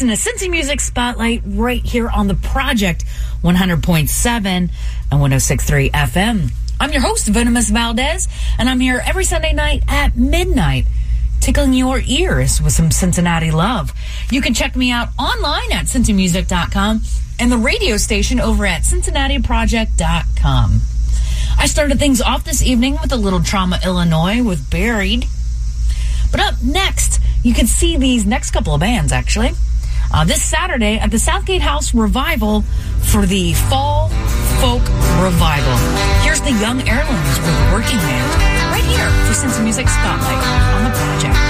Cincinnati, to Cincy Music Spotlight right here on the Project 100.7 and 106.3 FM. I'm your host, Venomous Valdez, and I'm here every Sunday night at midnight, tickling your ears with some Cincinnati love. You can check me out online at cincymusic.com and the radio station over at cincinnatiproject.com. I started things off this evening with a little Trauma, Illinois with Buried. But up next, you can see these next couple of bands actually. Uh, this Saturday at the Southgate House Revival for the Fall Folk Revival. Here's the Young Heirlooms with Working Man right here for Cincy Music Spotlight on the project.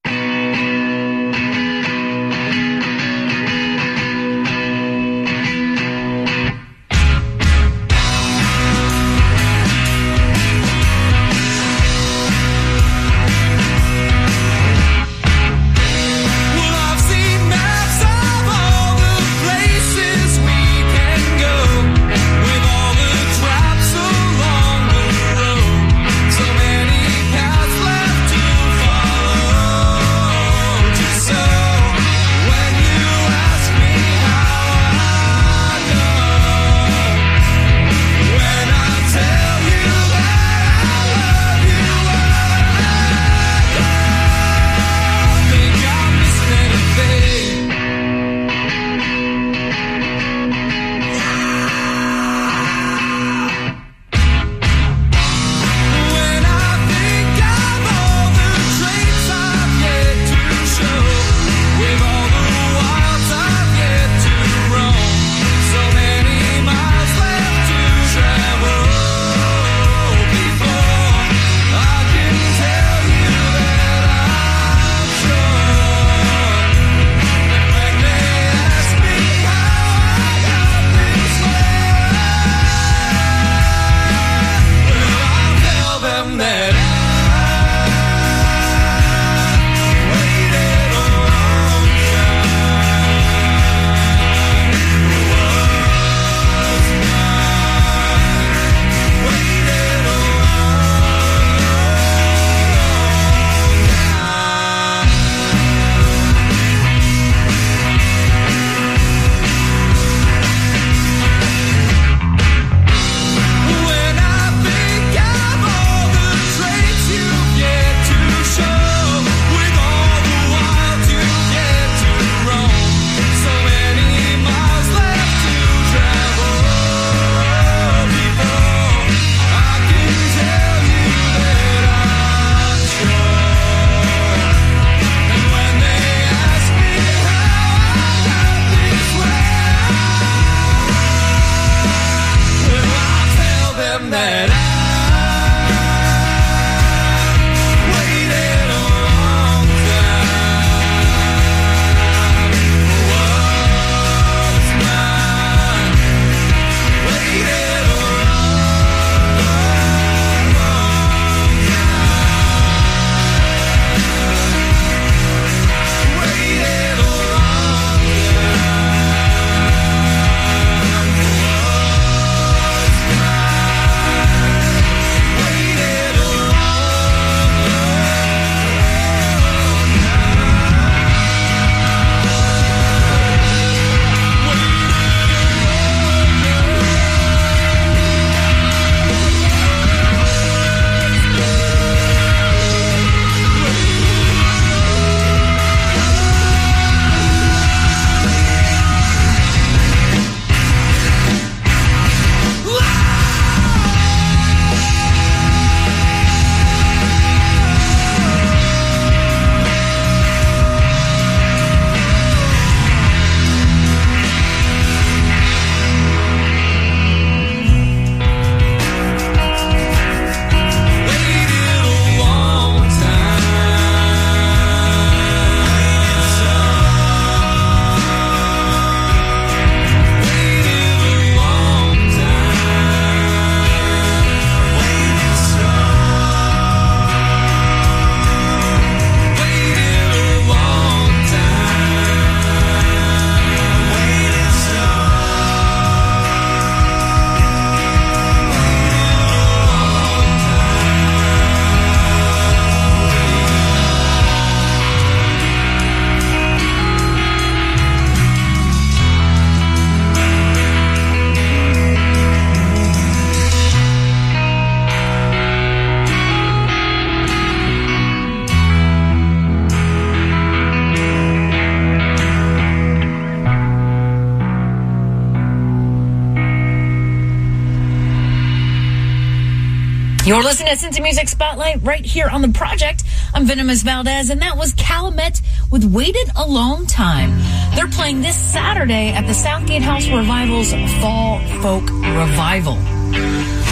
You're listening Music Spotlight right here on the project. I'm Venomous Valdez, and that was Calumet with Waited a Long Time. They're playing this Saturday at the Southgate House Revival's Fall Folk Revival.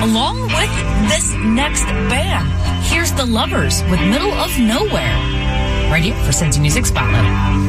Along with this next band, here's The Lovers with Middle of Nowhere. Right here for Cincy Music Spotlight.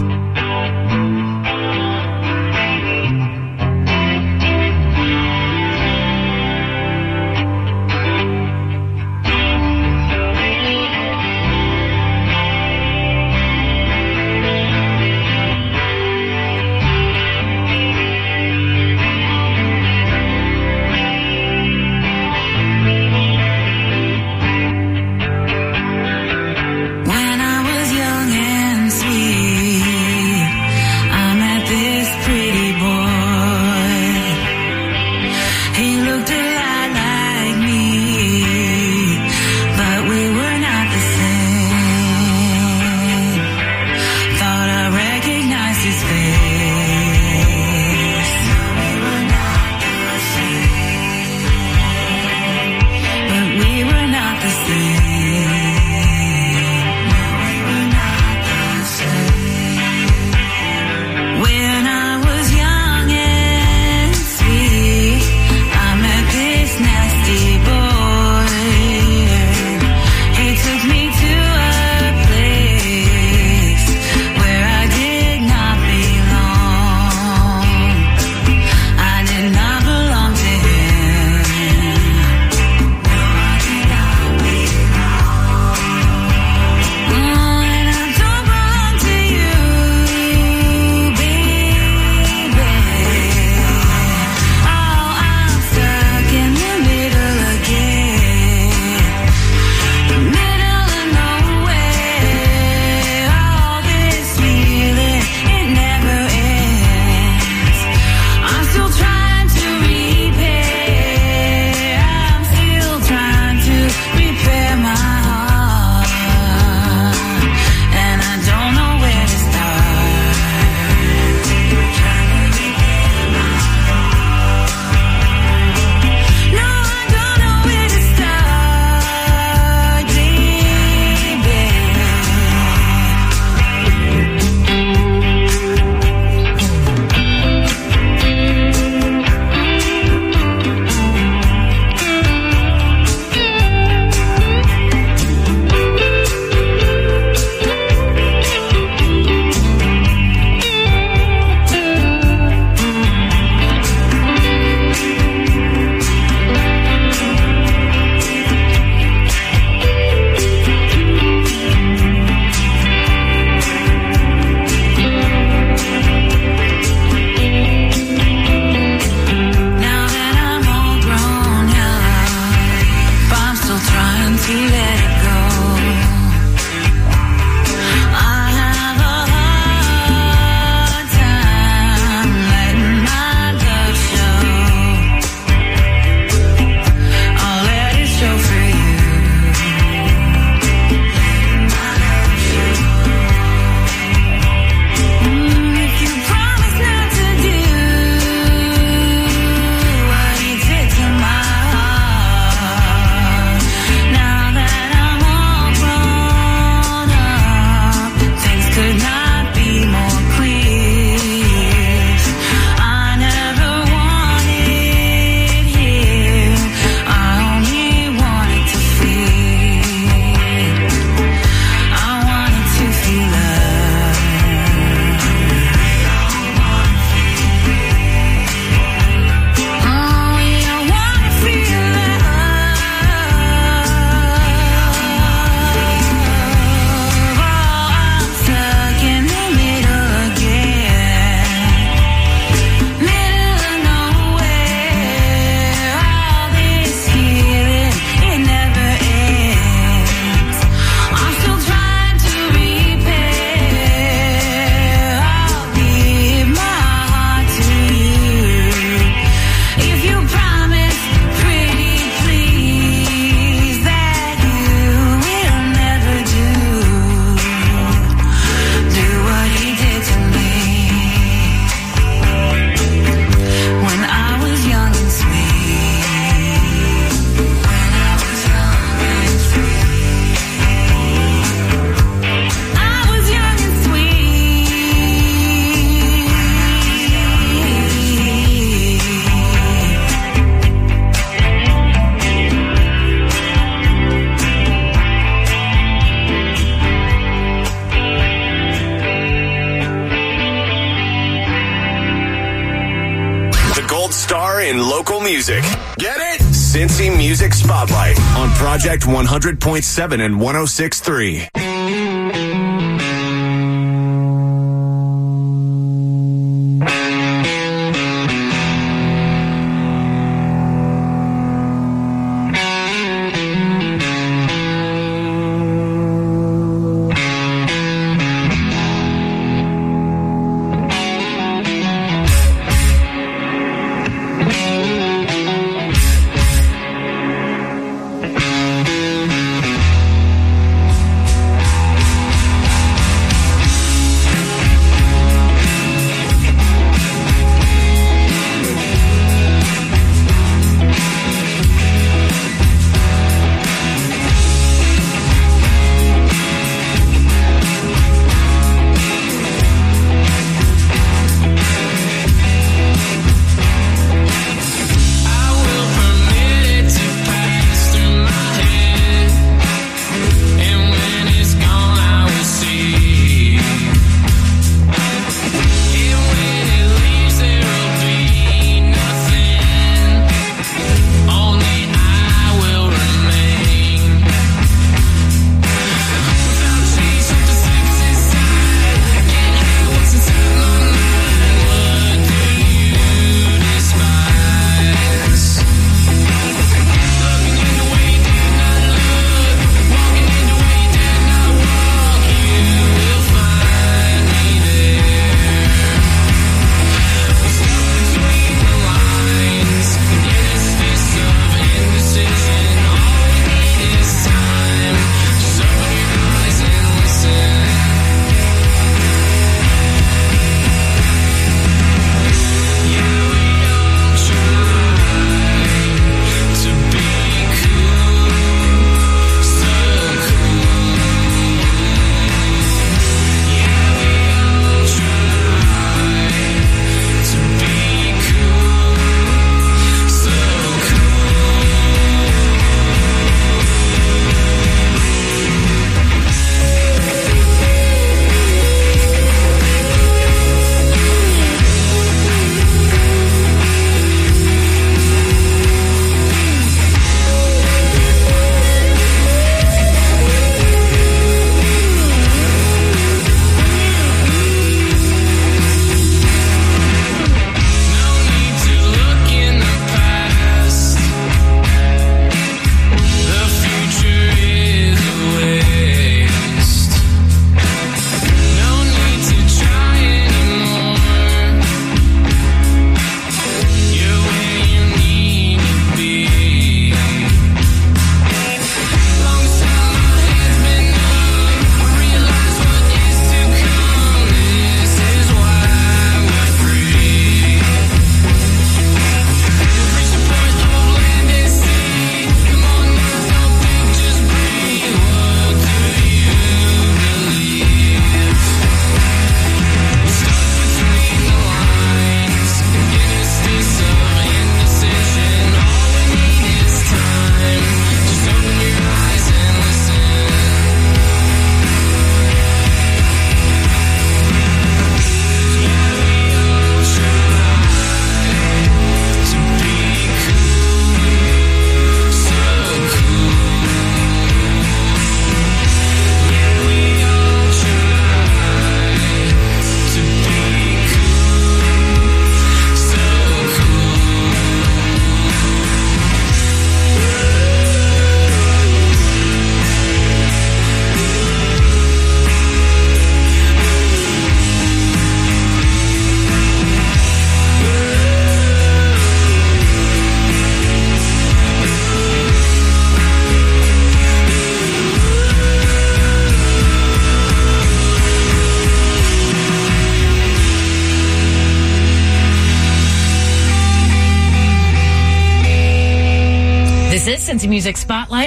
In local music. Get it? Cincy Music Spotlight on Project 100.7 and 106.3.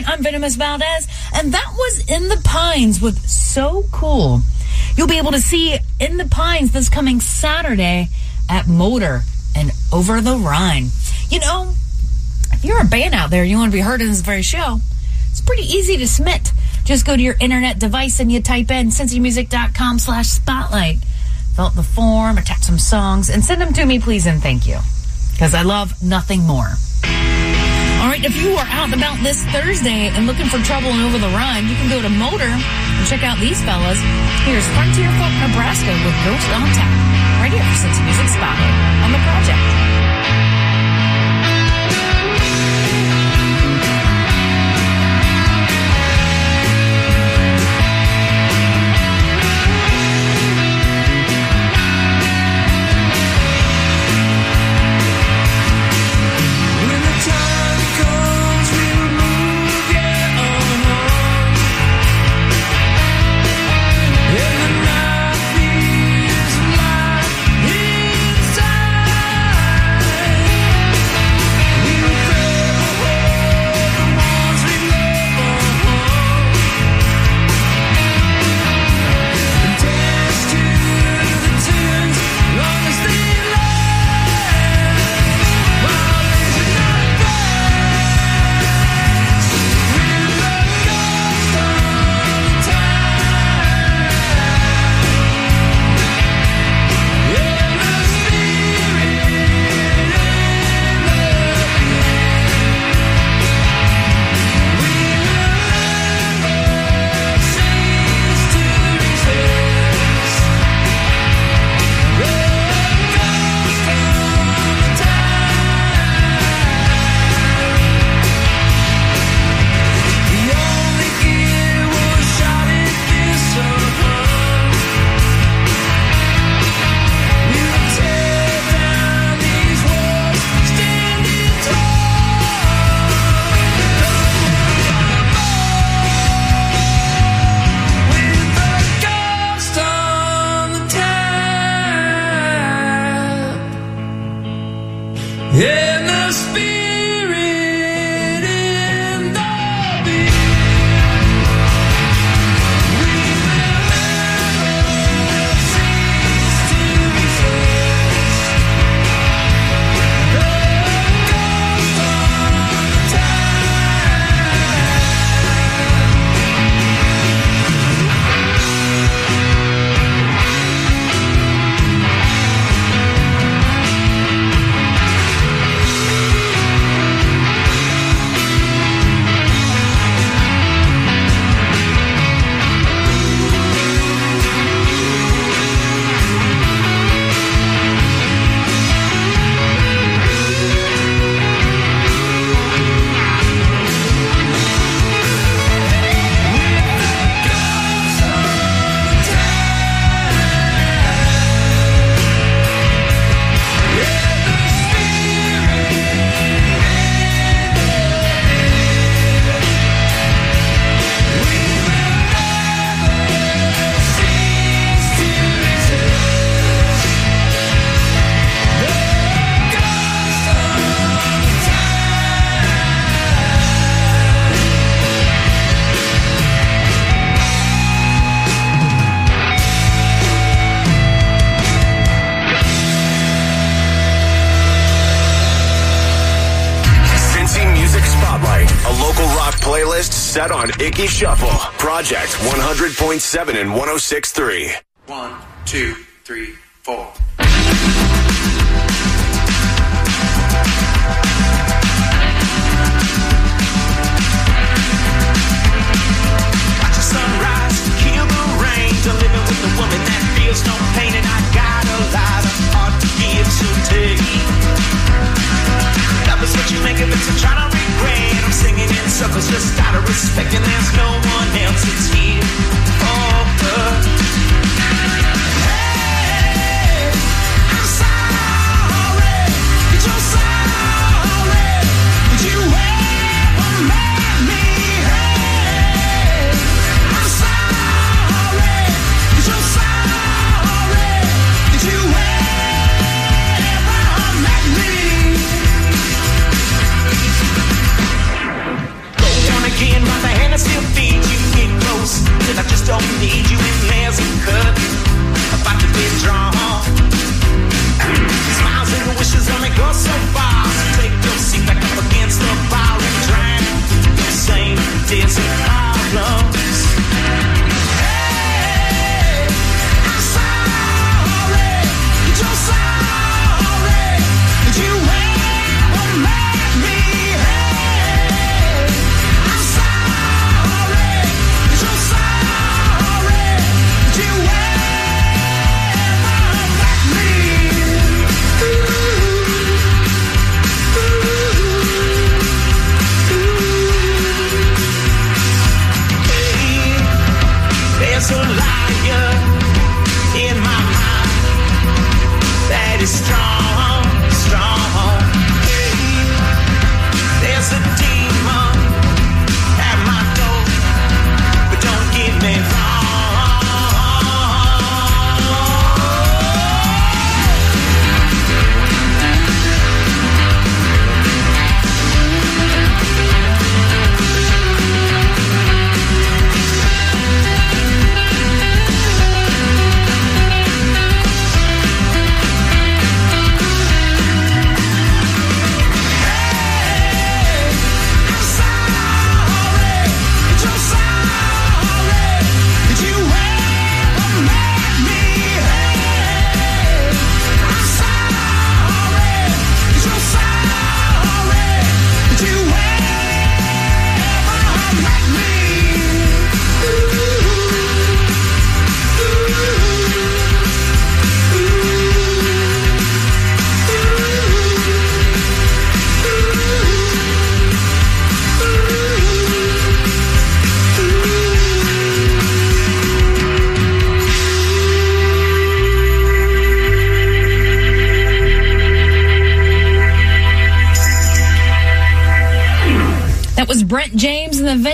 I'm Venomous Valdez, and that was In the Pines with So Cool. You'll be able to see In the Pines this coming Saturday at MOTR and Over the Rhine. You know, if you're a band out there you want to be heard in this very show, it's pretty easy to submit. Just go to your internet device and you type in cincymusic.com slash spotlight. Fill out the form, attach some songs, and send them to me, please and thank you. because I love nothing more. If you are out and about this Thursday and looking for trouble and over the run, you can go to MOTR and check out these fellas. Here's Frontier Folk, Nebraska with Ghost on Tap, right here for Cincy Music Spotlight on the project. Set on Icky Shuffle. Project 100.7 and 106.3. One, two, three, four. Watch the sunrise, kill the rain. To living with a woman that feels no pain, and I got a lot of heart to give to take. Love is what you make of it, so try to regret. Singing in circles, just out of respect, and there's no one else that's here for her. I still feed you. Get close, till I just don't need you. With nails and cut, about to withdraw. Smiles and wishes only go so far. So take your seat back up against the bar and drown. Same, there's problem.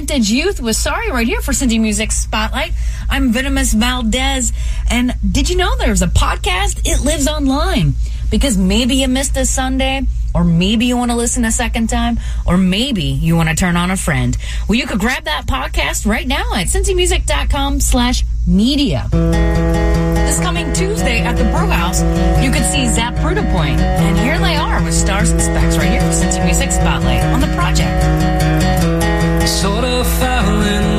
Vintage Youth with Sorry right here for Cincy Music Spotlight. I'm Venomous Valdez. And did you know there's a podcast? It lives online because maybe you missed a Sunday or maybe you want to listen a second time or maybe you want to turn on a friend. Well, you could grab that podcast right now at cincymusic.com slash media. This coming Tuesday at the Brew House, you could see Zap Bruta And here they are with Stars and Specs right here for Cincy Music Spotlight on the project. Sort of fell in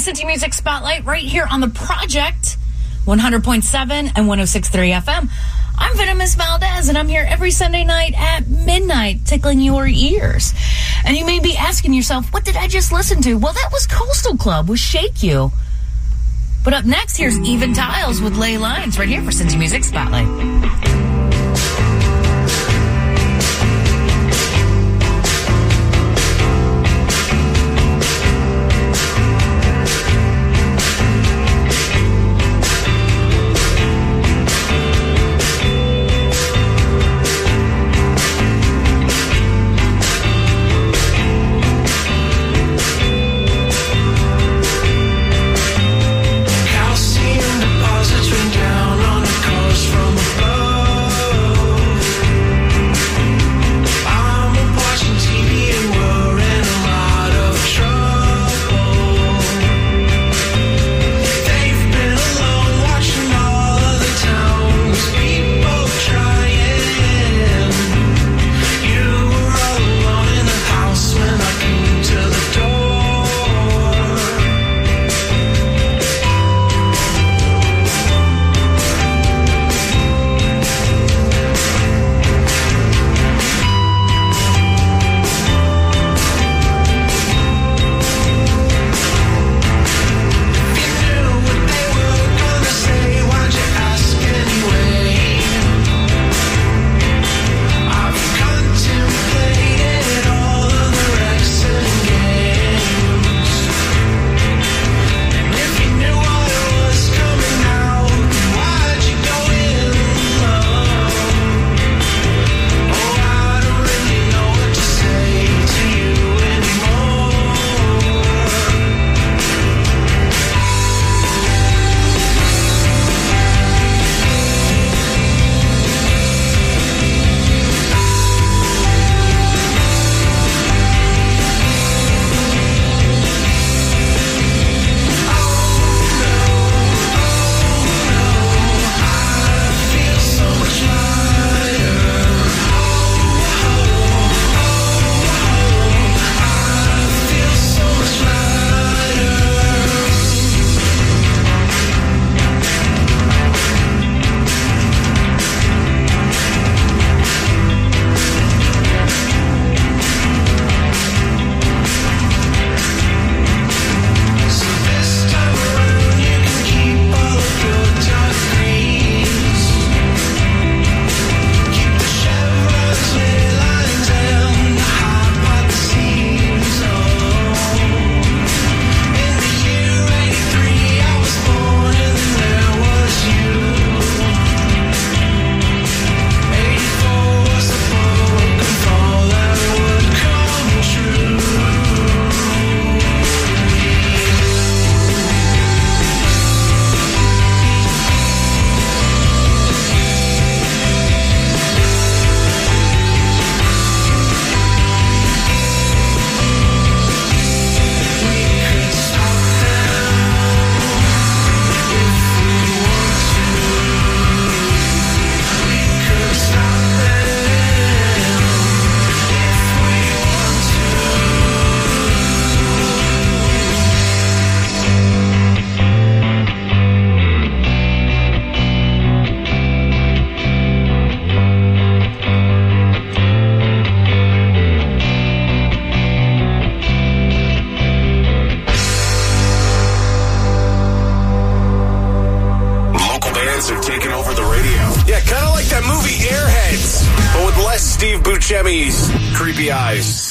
Cincy Music Spotlight right here on the project 100.7 and 106.3 FM. I'm Venomous Valdez, and I'm here every Sunday night at midnight tickling your ears. And you may be asking yourself, what did I just listen to? Well, that was Coastal Club with Shake You. But up next, here's Even Tiles with Ley Lines right here for Cincy Music Spotlight.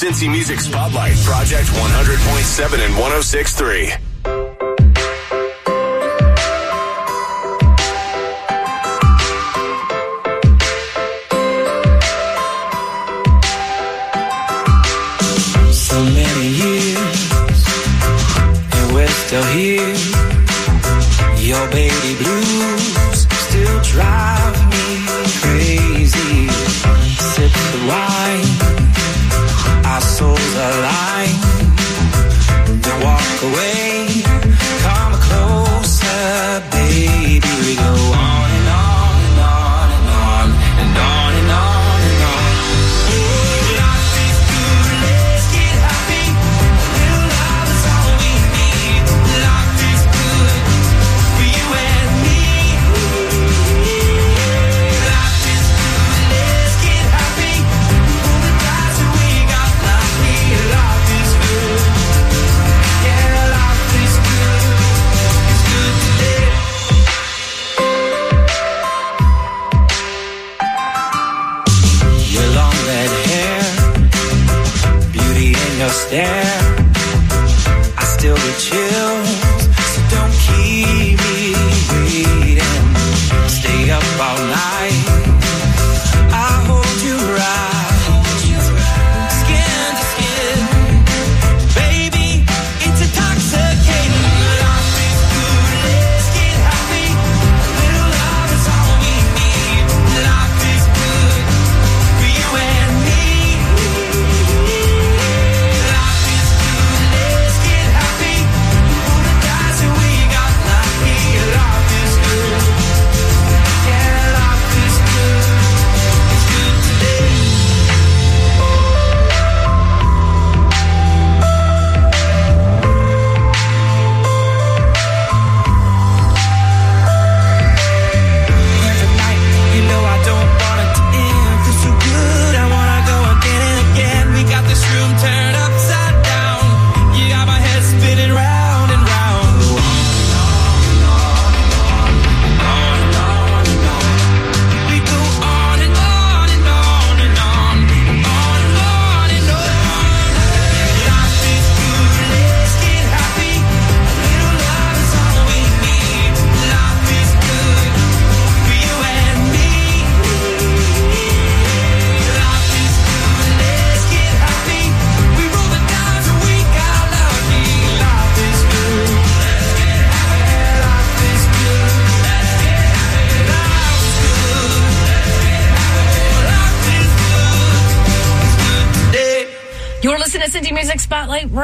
Cincy Music Spotlight, Project 100.7 and 1063. So many years, and we're still here. Your baby blues still drive me crazy. Sip the wine.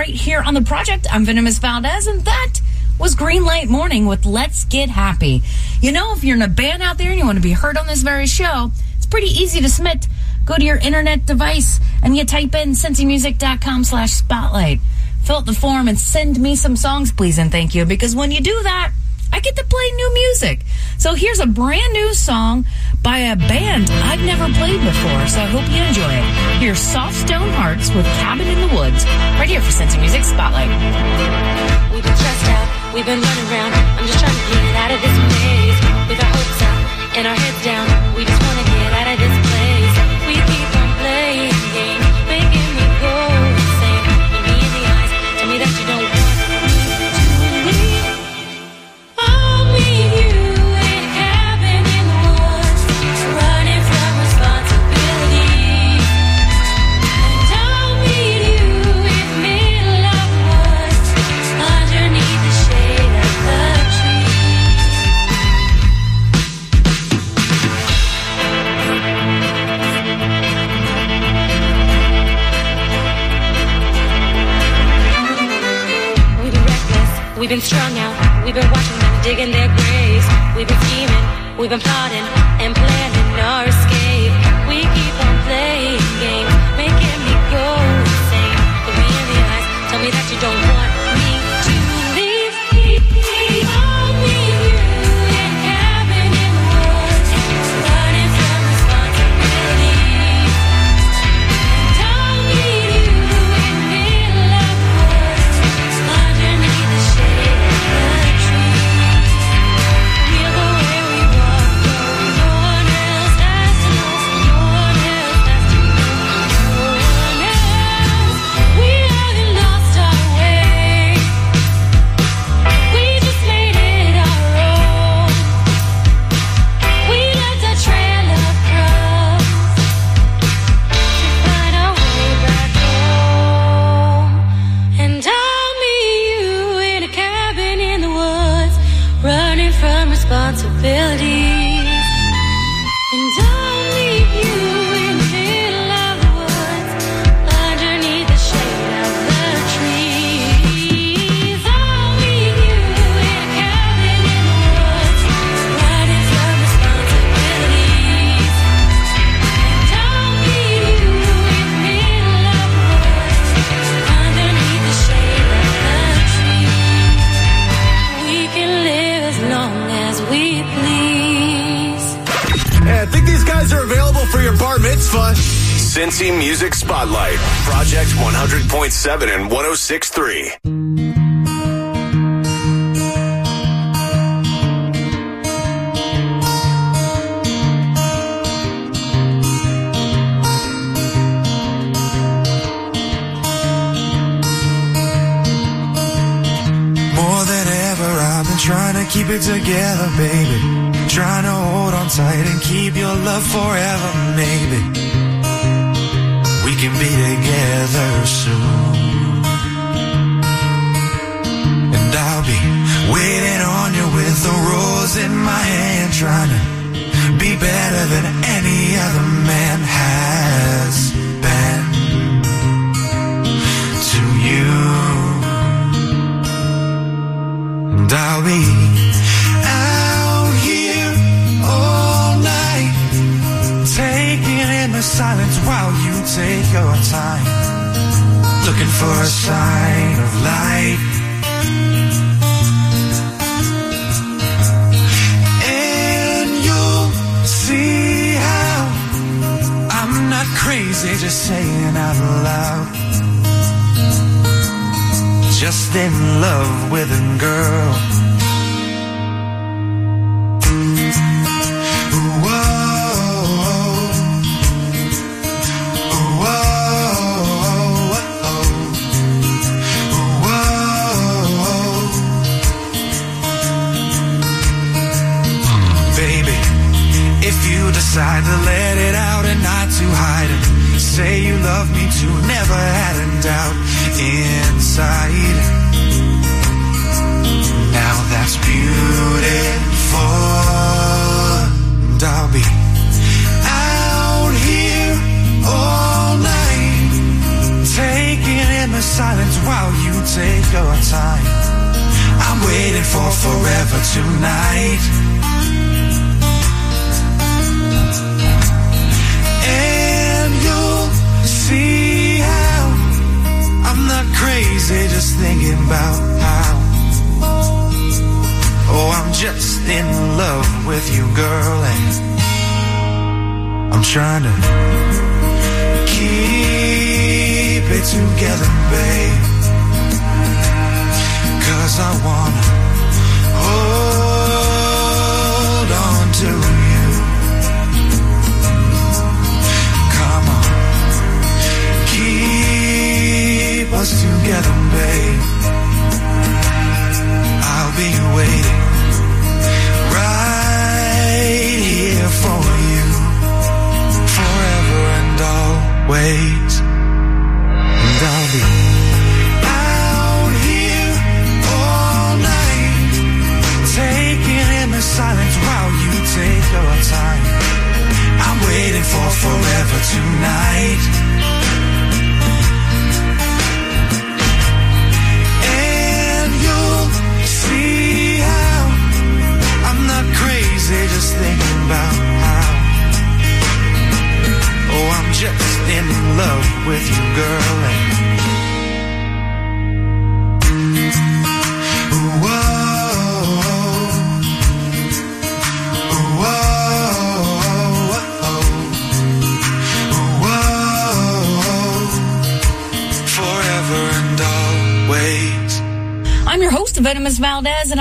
right here on the project. I'm Venomous Valdez, and that was Green Light Morning with Let's Get Happy. You know, if you're in a band out there and you want to be heard on this very show, it's pretty easy to submit. Go to your internet device and you type in cincymusic.com slash spotlight. Fill out the form and send me some songs, please and thank you, because when you do that, I get to play new music. So here's a brand new song by a band I've never played before, so I hope you enjoy it. Here's Soft Stone Hearts with Cabin in the Woods, right here for Cincy Music Spotlight. We've been stressed out, we've been running around. I'm just trying to get out of this maze with our hopes up and our heads down. We just Cincy Music Spotlight, Project 100.7 and 1063. trying to keep it together, baby. Trying to hold on tight and keep your love forever, maybe. Can be together soon. And I'll be waiting on you with a rose in my hand, trying to be better than any other man take your time, looking for a sign of light. And you'll see how I'm not crazy, just saying out loud. Just in love with a girl.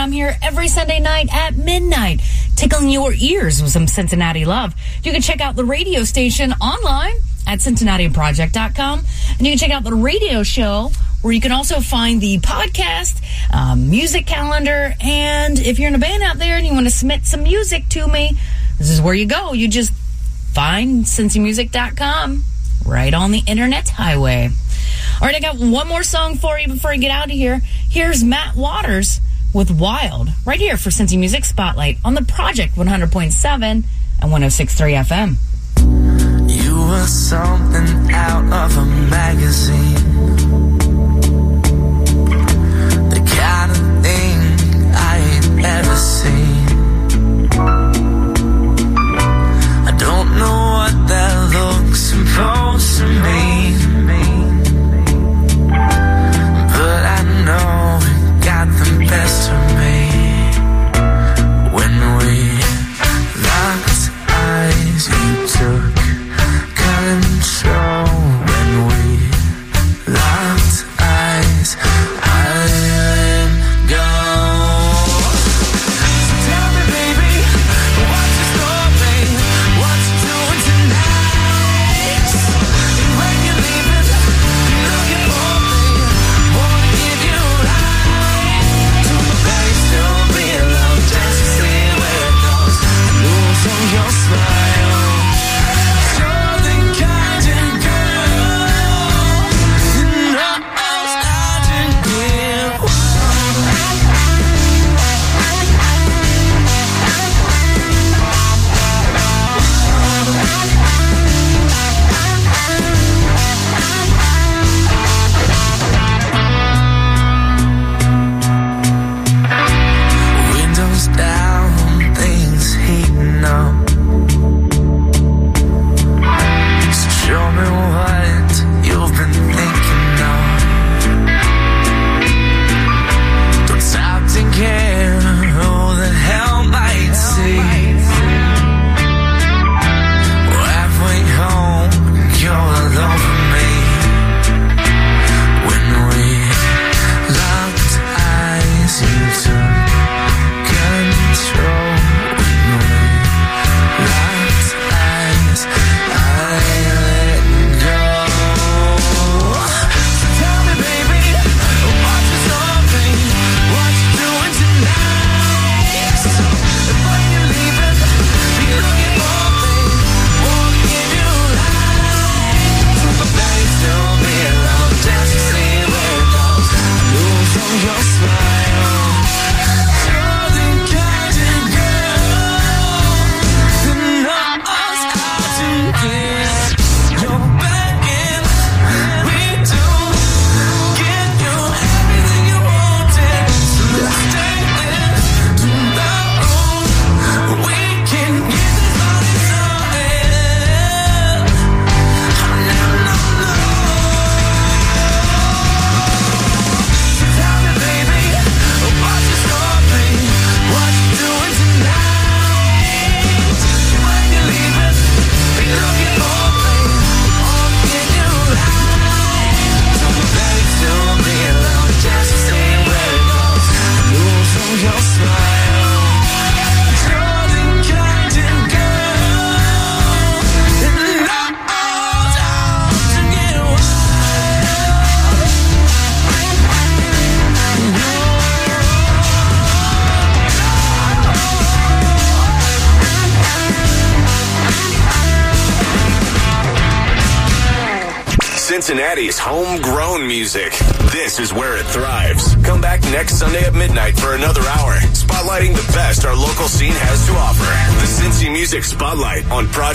I'm here every Sunday night at midnight, tickling your ears with some Cincinnati love. You can check out the radio station online at CincinnatiProject.com, and you can check out the radio show where you can also find the podcast, um, music calendar, and if you're in a band out there and you want to submit some music to me, this is where you go. You just find CincyMusic.com right on the internet highway. All right, I got one more song for you before I get out of here. Here's Matt Waters with Wild, right here for Cincy Music Spotlight on the Project 100.7 and 106.3 FM. You were something out of a magazine. The kind of thing I ain't ever seen. I don't know what that looks supposed to mean.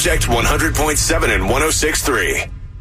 Project 100.7 and 106.3.